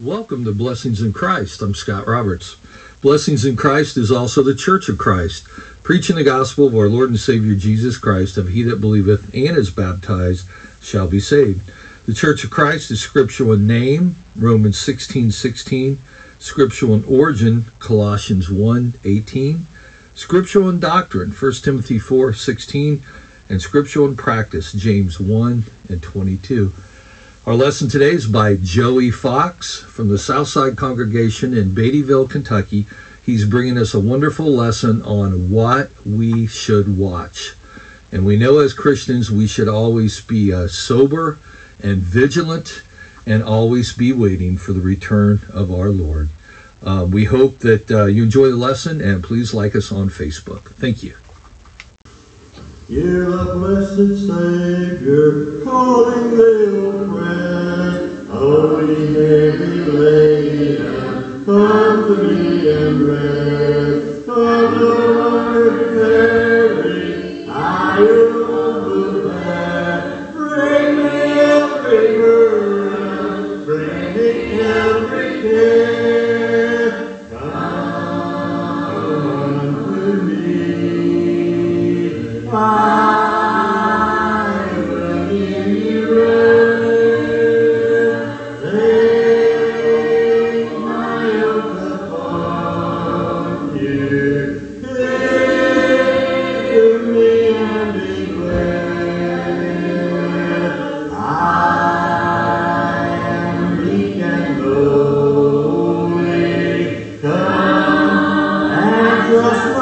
Welcome to Blessings in Christ. I'm Scott Roberts. Blessings in Christ is also the Church of Christ, preaching the gospel of our Lord and Savior Jesus Christ, of he that believeth and is baptized shall be saved. The Church of Christ is scriptural in name, Romans 16 16, scriptural in origin, Colossians 1 18, scriptural in doctrine, 1 Timothy 4 16, and scriptural in practice, James 1 and 22. Our lesson today is by Joey Fox from the Southside Congregation in Beattyville, Kentucky. He's bringing us a wonderful lesson on what we should watch. And we know as Christians we should always be uh, sober and vigilant and always be waiting for the return of our Lord. Uh, we hope that uh, you enjoy the lesson and please like us on Facebook. Thank you. Hear the blessed Savior calling the oppressed. Holy Mary, Lady, come to me and rest. And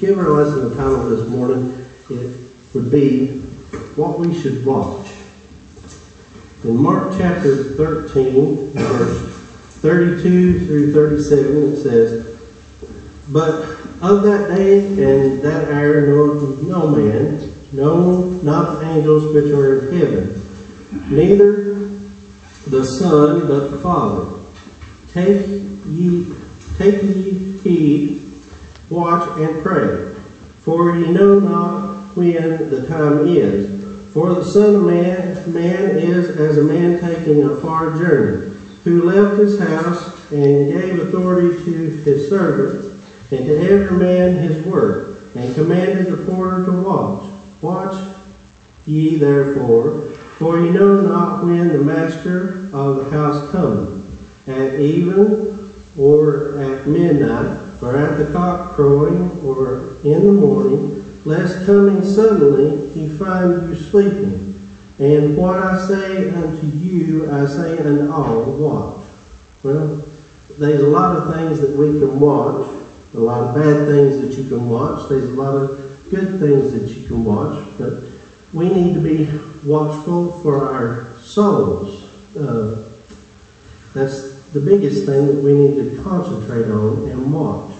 give our lesson the title this morning, it would be What We Should Watch. In Mark chapter 13, verse 32 through 37, it says, But of that day and that hour knoweth no man, no, not the angels which are in heaven, neither the Son, but the Father. Take ye, take ye heed, watch and pray, for ye know not when the time is. For the Son of Man, man is as a man taking a far journey, who left his house and gave authority to his servants, and to every man his work, and commanded the porter to watch. Watch ye therefore, for ye know not when the master of the house cometh, at even, or at midnight, or at the cock crowing, or in the morning, lest coming suddenly he find you sleeping. And what I say unto you, I say unto all, watch. Well, there's a lot of things that we can watch, a lot of bad things that you can watch, there's a lot of good things that you can watch, but we need to be watchful for our souls. Uh, that's the biggest thing that we need to concentrate on and watch.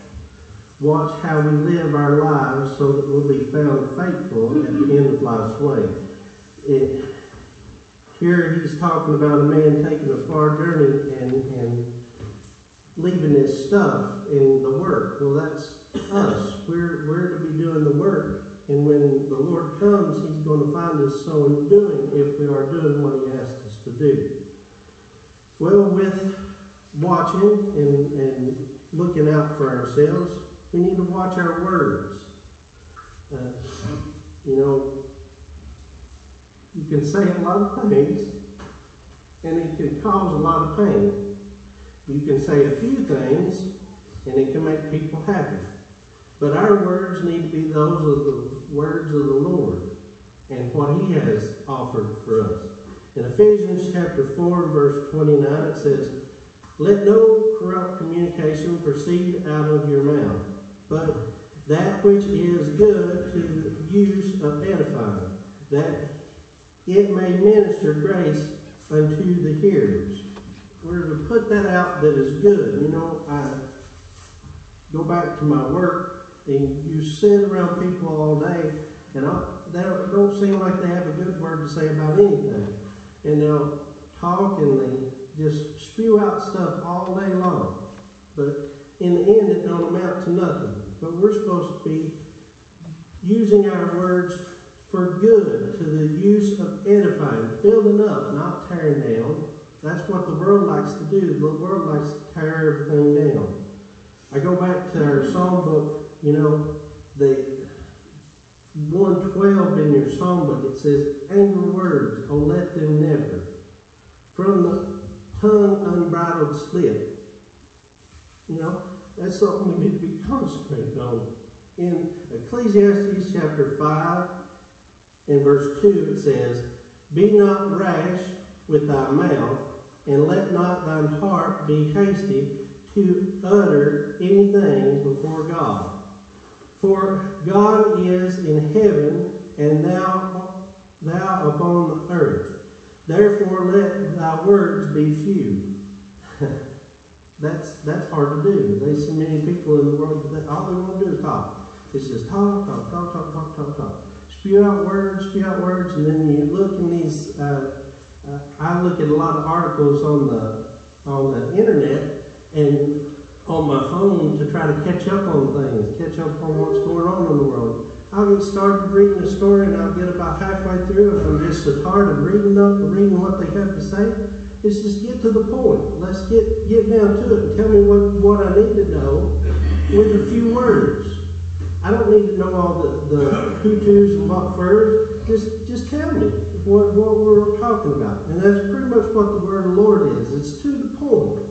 Watch how we live our lives so that we'll be found faithful at the end of life's way. It, here he's talking about a man taking a far journey and, and leaving his stuff in the work. Well, that's us. We're, we're to be doing the work. And when the Lord comes, he's going to find us so in doing if we are doing what he asked us to do. Well, with watching and, and looking out for ourselves, we need to watch our words. Uh, you know, you can say a lot of things, and it can cause a lot of pain. You can say a few things, and it can make people happy. But our words need to be those of the words of the Lord and what He has offered for us. In Ephesians chapter 4, verse 29, it says, Let no corrupt communication proceed out of your mouth but that which is good to the use of edifying, that it may minister grace unto the hearers. We're to put that out that is good. You know, I go back to my work, and you sit around people all day, and I, they don't, don't seem like they have a good word to say about anything. And they'll talk and they just spew out stuff all day long. But in the end, it don't amount to nothing. But we're supposed to be using our words for good, to the use of edifying, building up, not tearing down. That's what the world likes to do. The world likes to tear everything down. I go back to our psalm book, you know, the 112 in your psalm book, it says, Angry words, oh let them never. From the tongue unbridled slip. You know, that's something we need to be concentrating on. In Ecclesiastes chapter 5 and verse 2, it says, Be not rash with thy mouth, and let not thine heart be hasty to utter anything before God. For God is in heaven, and thou, thou upon the earth. Therefore let thy words be few. That's that's hard to do. There's so many people in the world that all they want to do is talk. It's just talk, talk, talk, talk, talk, talk, talk. Spew out words, spew out words, and then you look in these. Uh, uh, I look at a lot of articles on the on the internet and on my phone to try to catch up on things, catch up on what's going on in the world. I'll get started reading a story and I'll get about halfway through and I'm just so tired of reading up and reading what they have to say. It's just get to the point. Let's get get down to it and tell me what, what I need to know with a few words. I don't need to know all the, the who tos and what furs. Just just tell me what, what we're talking about. And that's pretty much what the word of the Lord is. It's to the point.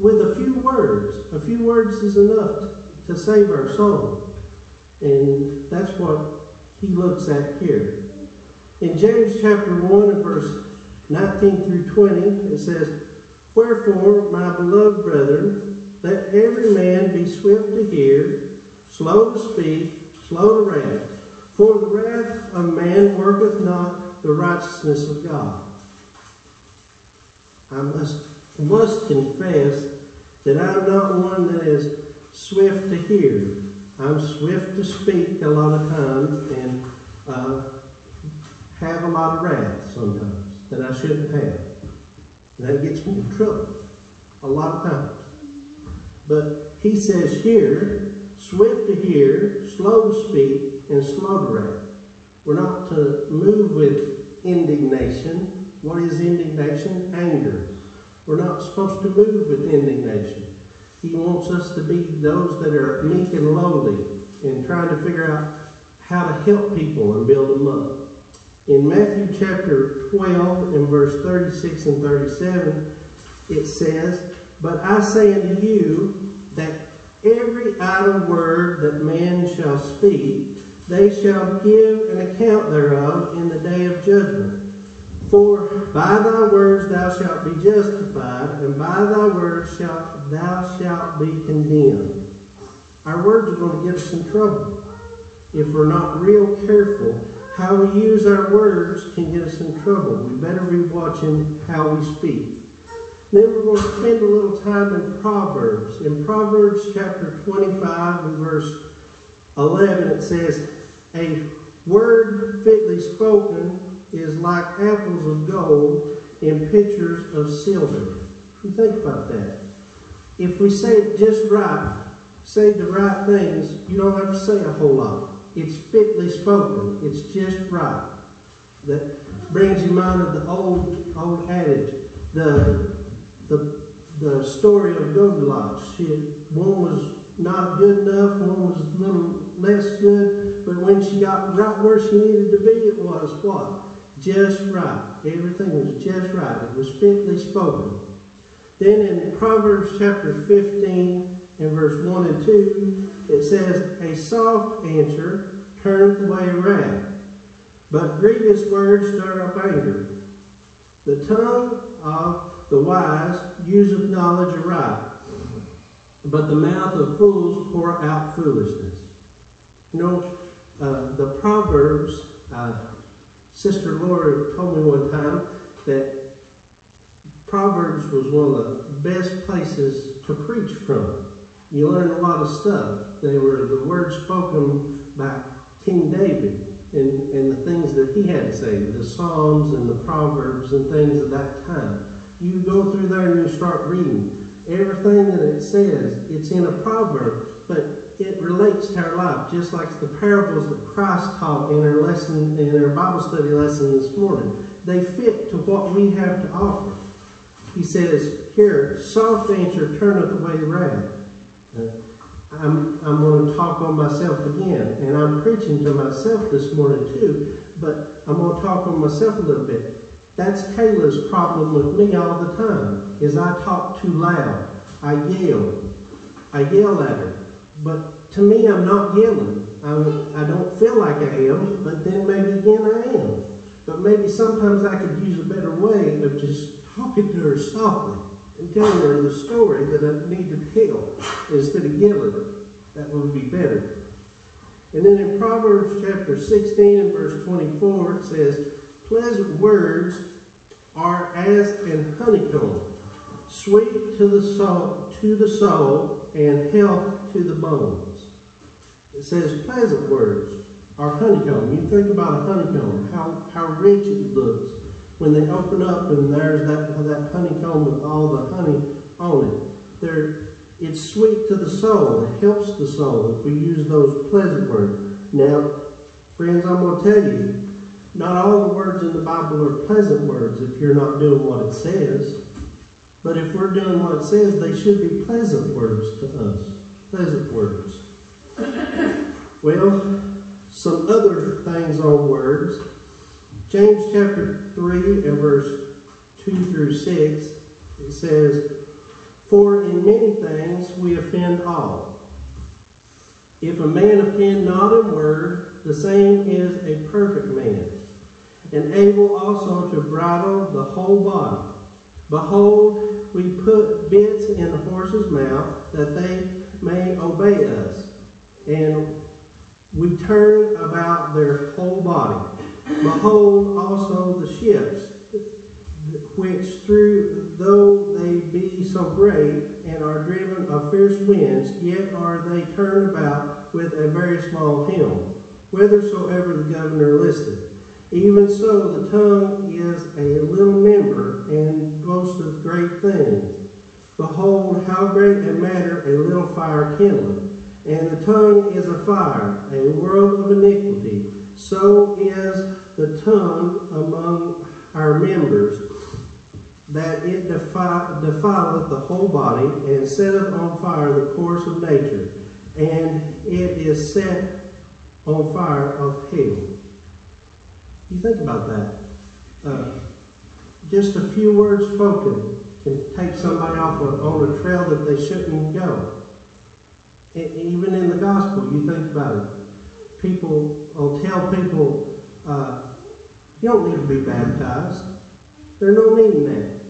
With a few words. A few words is enough to, to save our soul. And that's what he looks at here. In James chapter 1 and verse 19 through 20, it says, Wherefore, my beloved brethren, let every man be swift to hear, slow to speak, slow to wrath. For the wrath of man worketh not the righteousness of God. I must, must confess that I'm not one that is swift to hear. I'm swift to speak a lot of times and uh, have a lot of wrath sometimes that I shouldn't have. That gets me in trouble a lot of times. But he says here, swift to hear, slow to speak, and slow to wrath. We're not to move with indignation. What is indignation? Anger. We're not supposed to move with indignation. He wants us to be those that are meek and lowly and trying to figure out how to help people and build them up. In Matthew chapter 12 and verse 36 and 37, it says, But I say unto you that every idle word that man shall speak, they shall give an account thereof in the day of judgment. For by thy words thou shalt be justified, and by thy words shalt thou shalt be condemned. Our words are going to get us in trouble. If we're not real careful, how we use our words can get us in trouble. We better be watching how we speak. Then we're going to spend a little time in Proverbs. In Proverbs chapter 25 and verse 11, it says, A word fitly spoken is like apples of gold in pitchers of silver. You think about that. If we say it just right, say the right things, you don't have to say a whole lot. It's fitly spoken. It's just right. That brings you mind of the old old adage. The the the story of Goldilocks. She, one was not good enough, one was a little less good, but when she got right where she needed to be, it was what? Just right. Everything was just right. It was fitly spoken. Then in Proverbs chapter 15 and verse 1 and 2, it says, A soft answer turneth away wrath, but grievous words stir up anger. The tongue of the wise useth knowledge aright, but the mouth of fools pour out foolishness. You know, uh, the Proverbs, uh, Sister Laura told me one time that Proverbs was one of the best places to preach from. You learn a lot of stuff. They were the words spoken by King David and, and the things that he had to say, the Psalms and the Proverbs and things of that time. You go through there and you start reading. Everything that it says, it's in a proverb, but it relates to our life, just like the parables that Christ taught in our lesson, in our Bible study lesson this morning. They fit to what we have to offer. He says, Here, soft answer turneth away wrath. Uh, I'm, I'm going to talk on myself again, and I'm preaching to myself this morning too, but I'm going to talk on myself a little bit. That's Kayla's problem with me all the time, is I talk too loud. I yell. I yell at her. But to me, I'm not yelling. I'm, I don't feel like I am, but then maybe again I am. But maybe sometimes I could use a better way of just talking to her softly and telling her the story that I need to tell instead of her. That would be better. And then in Proverbs chapter 16 and verse 24, it says, Pleasant words are as an honeycomb, sweet to the soul, to the soul, and health to the bones. It says pleasant words are honeycomb. You think about a honeycomb, how, how rich it looks when they open up and there's that, that honeycomb with all the honey on it. There, it's sweet to the soul. It helps the soul if we use those pleasant words. Now, friends, I'm going to tell you, not all the words in the Bible are pleasant words if you're not doing what it says. But if we're doing what it says, they should be pleasant words to us. Pleasant words. well, some other things on words. James chapter 3 and verse 2 through 6, it says, For in many things we offend all. If a man offend not in word, the same is a perfect man, and able also to bridle the whole body. Behold, we put bits in the horse's mouth that they may obey us, and we turn about their whole body. Behold also the ships, which through though they be so great and are driven of fierce winds, yet are they turned about with a very small helm, whithersoever the governor listeth. Even so, the tongue is a little member and boasteth great things. Behold, how great a matter a little fire kindleth. And the tongue is a fire, a world of iniquity. So is the tongue among our members, that it defi- defileth the whole body, and setteth on fire the course of nature, and it is set on fire of hell. You think about that. Uh, just a few words spoken can take somebody off on a trail that they shouldn't go. E- even in the gospel, you think about it. People will tell people, uh, you don't need to be baptized. There's no need in that.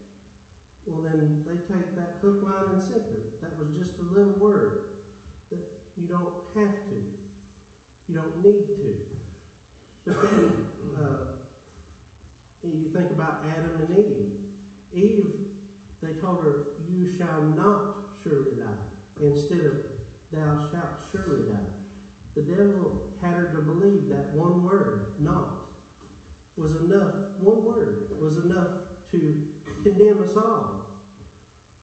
Well, then they take that hook, line, and sinker. That was just a little word that you don't have to. You don't need to. But then uh, you think about Adam and Eve. Eve, they told her, You shall not surely die, instead of Thou shalt surely die. The devil had her to believe that one word, not, was enough, one word was enough to condemn us all.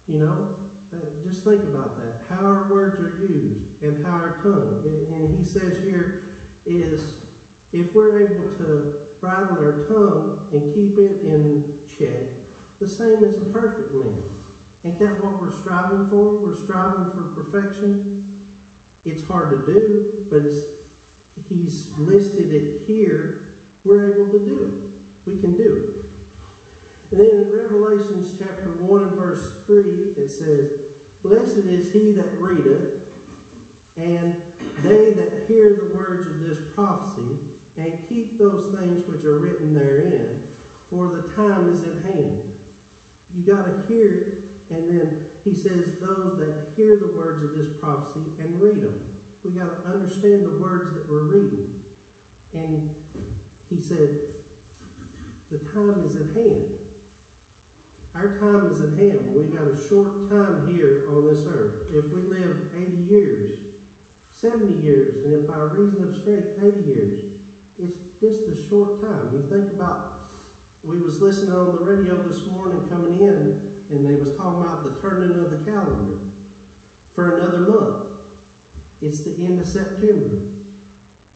You know, uh, just think about that. How our words are used and how our tongue. And, and he says here is if we're able to bridle our tongue and keep it in check, the same as a perfect man. Ain't that what we're striving for? We're striving for perfection. It's hard to do, but he's listed it here. We're able to do it. We can do it. And then in Revelations chapter 1 and verse 3, it says, Blessed is he that readeth, and they that hear the words of this prophecy, and keep those things which are written therein, for the time is at hand. You got to hear it, and then he says, Those that hear the words of this prophecy and read them. We got to understand the words that we're reading. And he said, The time is at hand. Our time is at hand. We got a short time here on this earth. If we live 80 years, 70 years, and if by reason of strength, 80 years, it's just a short time. You think about, we was listening on the radio this morning coming in, and they was talking about the turning of the calendar for another month. It's the end of September.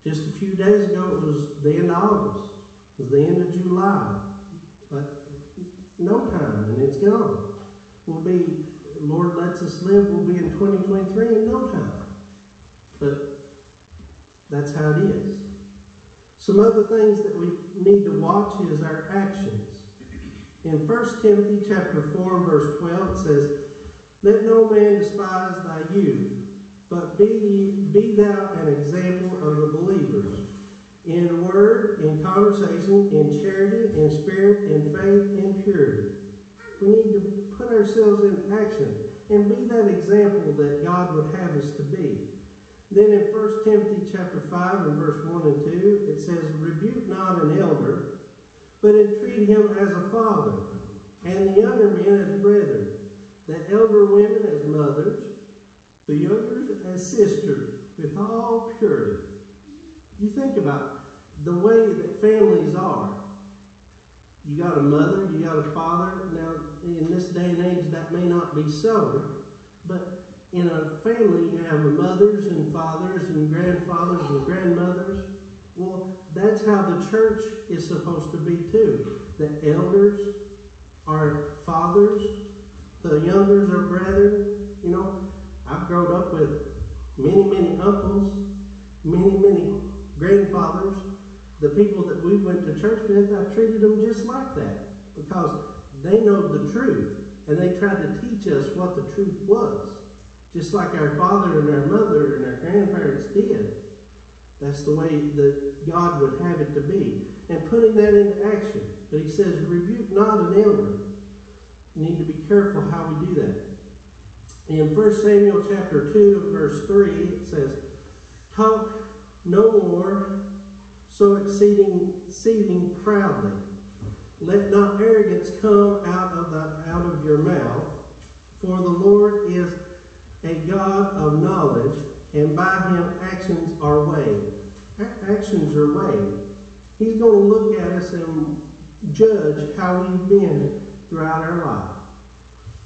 Just a few days ago, it was the end of August. It was the end of July. But no time, and it's gone. We'll be, Lord lets us live, we'll be in 2023 in no time. But that's how it is. Some other things that we need to watch is our actions. In 1 Timothy chapter 4 verse 12 it says, Let no man despise thy youth, but be, be thou an example of the believers, in word, in conversation, in charity, in spirit, in faith, in purity. We need to put ourselves in action and be that example that God would have us to be. Then in 1 Timothy chapter 5 and verse 1 and 2, it says, Rebuke not an elder, but entreat him as a father, and the younger men as brethren, the elder women as mothers, the younger as sisters, with all purity. You think about the way that families are. You got a mother, you got a father. Now, in this day and age, that may not be so, but in a family, you have mothers and fathers and grandfathers and grandmothers. Well, that's how the church is supposed to be too. The elders are fathers, the youngers are brethren. You know, I've grown up with many, many uncles, many, many grandfathers. The people that we went to church with, I treated them just like that because they know the truth and they tried to teach us what the truth was, just like our father and our mother and our grandparents did. That's the way that God would have it to be. And putting that into action. But he says, rebuke not an elder. Need to be careful how we do that. In 1 Samuel chapter 2, verse 3, it says, Talk No more so exceeding, exceeding proudly. Let not arrogance come out of the, out of your mouth, for the Lord is a God of knowledge, and by him actions are weighed. Actions are weighed. He's going to look at us and judge how we've been throughout our life.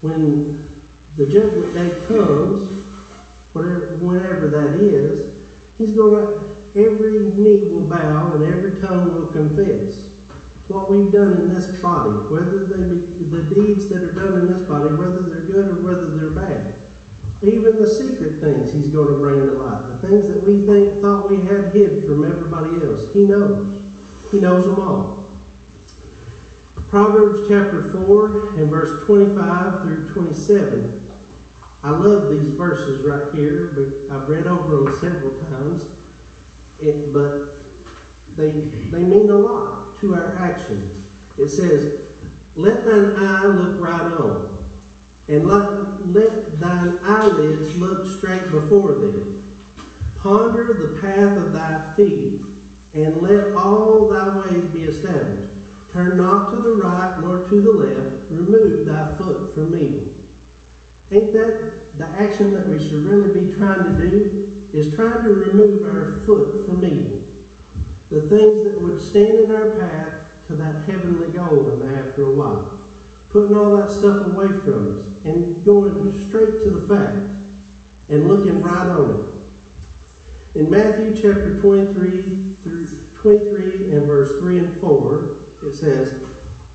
When the judgment day comes, whatever, whenever that is, he's going to, every knee will bow and every tongue will confess what we've done in this body, whether they be the deeds that are done in this body, whether they're good or whether they're bad. Even the secret things he's going to bring to light. The things that we think thought we had hid from everybody else. He knows. He knows them all. Proverbs chapter 4 and verse 25 through 27. I love these verses right here, but I've read over them several times. It, but they, they mean a lot to our actions. It says, Let thine eye look right on, and let, let thine eyelids look straight before thee. Ponder the path of thy feet, and let all thy ways be established. Turn not to the right nor to the left. Remove thy foot from evil. Ain't that the action that we should really be trying to do? Is trying to remove our foot from evil. The things that would stand in our path to that heavenly goal and after a while. Putting all that stuff away from us and going straight to the fact and looking right on it. In Matthew chapter 23 through 23 and verse 3 and 4, it says,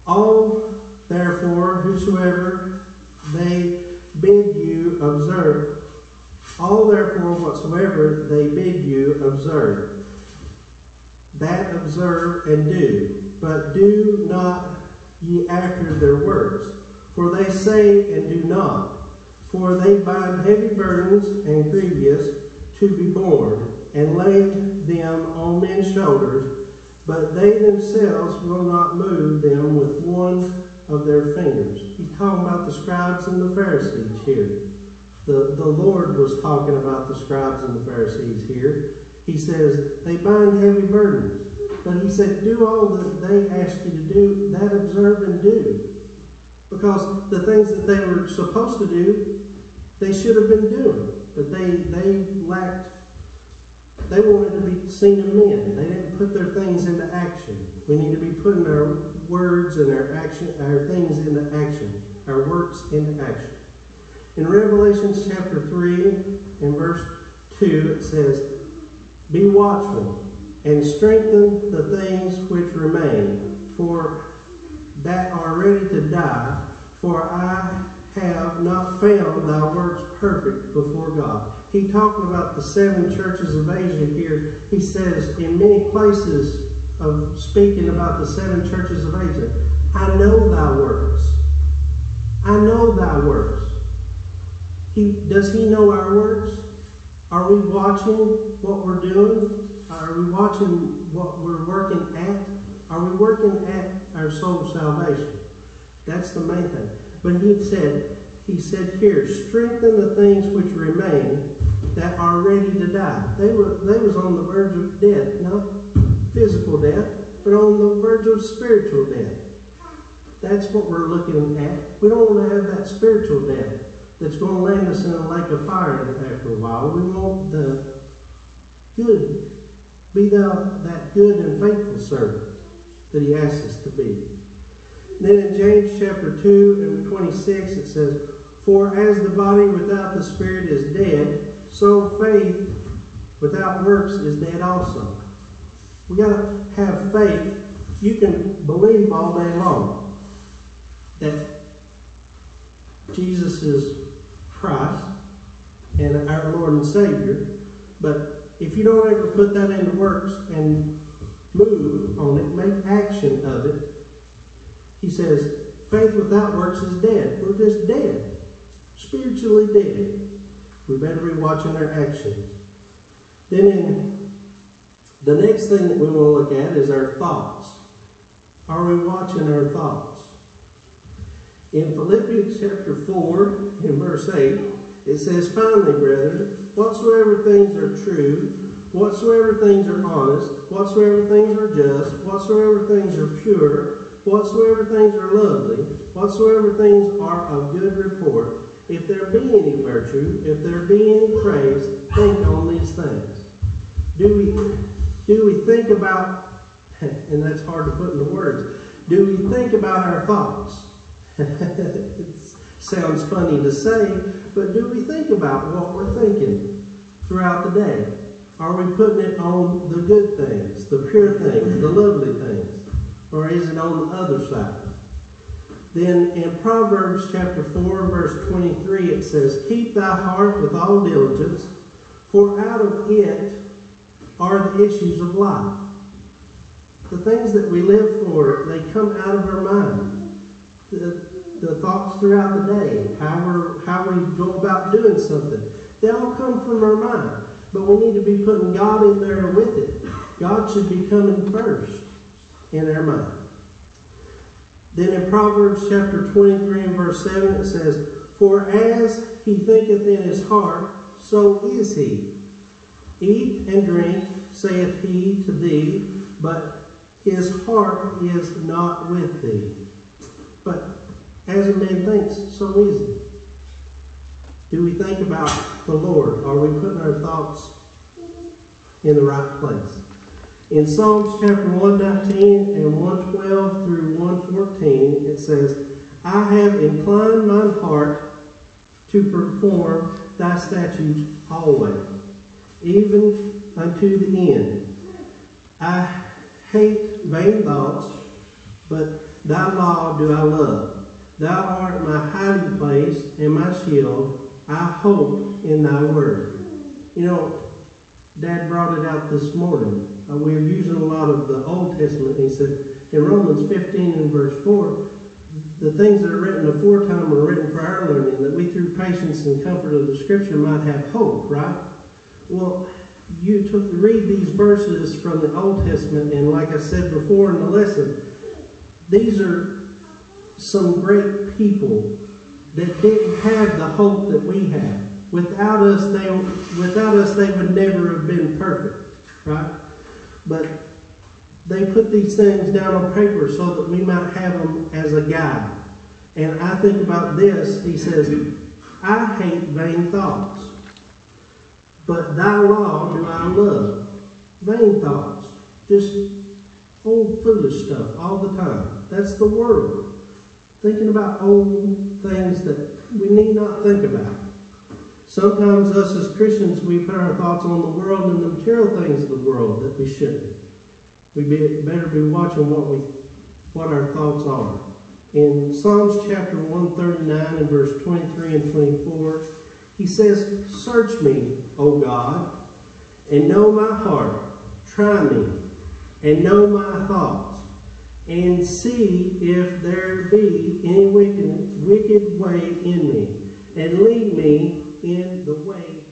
All therefore whosoever they bid you observe, all therefore whatsoever they bid you observe, that observe and do, but do not ye after their words, for they say and do not, for they bind heavy burdens and grievous to be borne, and lay them on men's shoulders, but they themselves will not move them with one of their fingers. He's talking about the scribes and the Pharisees here. The, the Lord was talking about the scribes and the Pharisees here. He says, they bind heavy burdens. But he said, do all that they ask you to do, that observe and do. Because the things that they were supposed to do, they should have been doing. But they, they lacked they wanted to be seen of men. They didn't put their things into action. We need to be putting our words and our action, our things into action, our works into action. In Revelation chapter 3 and verse 2, it says, Be watchful and strengthen the things which remain, for that are ready to die, for I have not found thy works perfect before God. He talking about the seven churches of Asia here. He says in many places of speaking about the seven churches of Asia, I know thy works. I know thy works. He does he know our works? Are we watching what we're doing? Are we watching what we're working at? Are we working at our soul salvation? That's the main thing. But he said, he said here, strengthen the things which remain that are ready to die. They were they was on the verge of death, not physical death, but on the verge of spiritual death. That's what we're looking at. We don't want to have that spiritual death that's going to land us in a lake of fire after a while. We want the good, be thou that good and faithful servant that he asks us to be. Then in James chapter 2 and 26 it says, For as the body without the spirit is dead, so faith without works is dead also. We got to have faith. You can believe all day long that Jesus is Christ and our Lord and Savior, but if you don't ever put that into works and move on it, make action of it, he says, faith without works is dead. We're just dead, spiritually dead. We better be watching our actions. Then in the next thing that we want to look at is our thoughts. Are we watching our thoughts? In Philippians chapter 4, in verse 8, it says, Finally, brethren, whatsoever things are true, whatsoever things are honest, whatsoever things are just, whatsoever things are pure, whatsoever things are lovely, whatsoever things are of good report, if there be any virtue, if there be any praise, think on these things. Do we, do we think about, and that's hard to put into words, do we think about our thoughts? it sounds funny to say, but do we think about what we're thinking throughout the day? Are we putting it on the good things, the pure things, the lovely things? Or is it on the other side? Then in Proverbs chapter 4, verse 23, it says, Keep thy heart with all diligence, for out of it are the issues of life. The things that we live for, they come out of our mind. The, the thoughts throughout the day, how, we how we go about doing something, they all come from our mind. But we need to be putting God in there with it. God should be coming first in our mind. Then in Proverbs chapter 23 and verse 7 it says, For as he thinketh in his heart, so is he. Eat and drink, saith he to thee, but his heart is not with thee. But as a man thinks, so is he. Do we think about the Lord? Are we putting our thoughts in the right place? In Psalms chapter 119 and 112 through 114, it says, I have inclined mine heart to perform thy statutes always, even unto the end. I hate vain thoughts, but thy law do I love. Thou art my hiding place and my shield. I hope in thy word. You know, Dad brought it out this morning. Uh, we are using a lot of the Old Testament. He said in Romans 15 and verse 4, the things that are written aforetime are written for our learning, that we through patience and comfort of the Scripture might have hope, right? Well, you read these verses from the Old Testament, and like I said before in the lesson, these are some great people that didn't have the hope that we have. Without us, they without us they would never have been perfect, right? But they put these things down on paper so that we might have them as a guide. And I think about this. He says, I hate vain thoughts, but thy law do I love. Vain thoughts, just old foolish stuff all the time. That's the world. Thinking about old things that we need not think about. Sometimes us as Christians, we put our thoughts on the world and the material things of the world that we shouldn't. We be, better be watching what we, what our thoughts are. In Psalms chapter 139 and verse 23 and 24, he says, Search me, O God, and know my heart. Try me, and know my thoughts, and see if there be any wicked, wicked way in me, and lead me in the way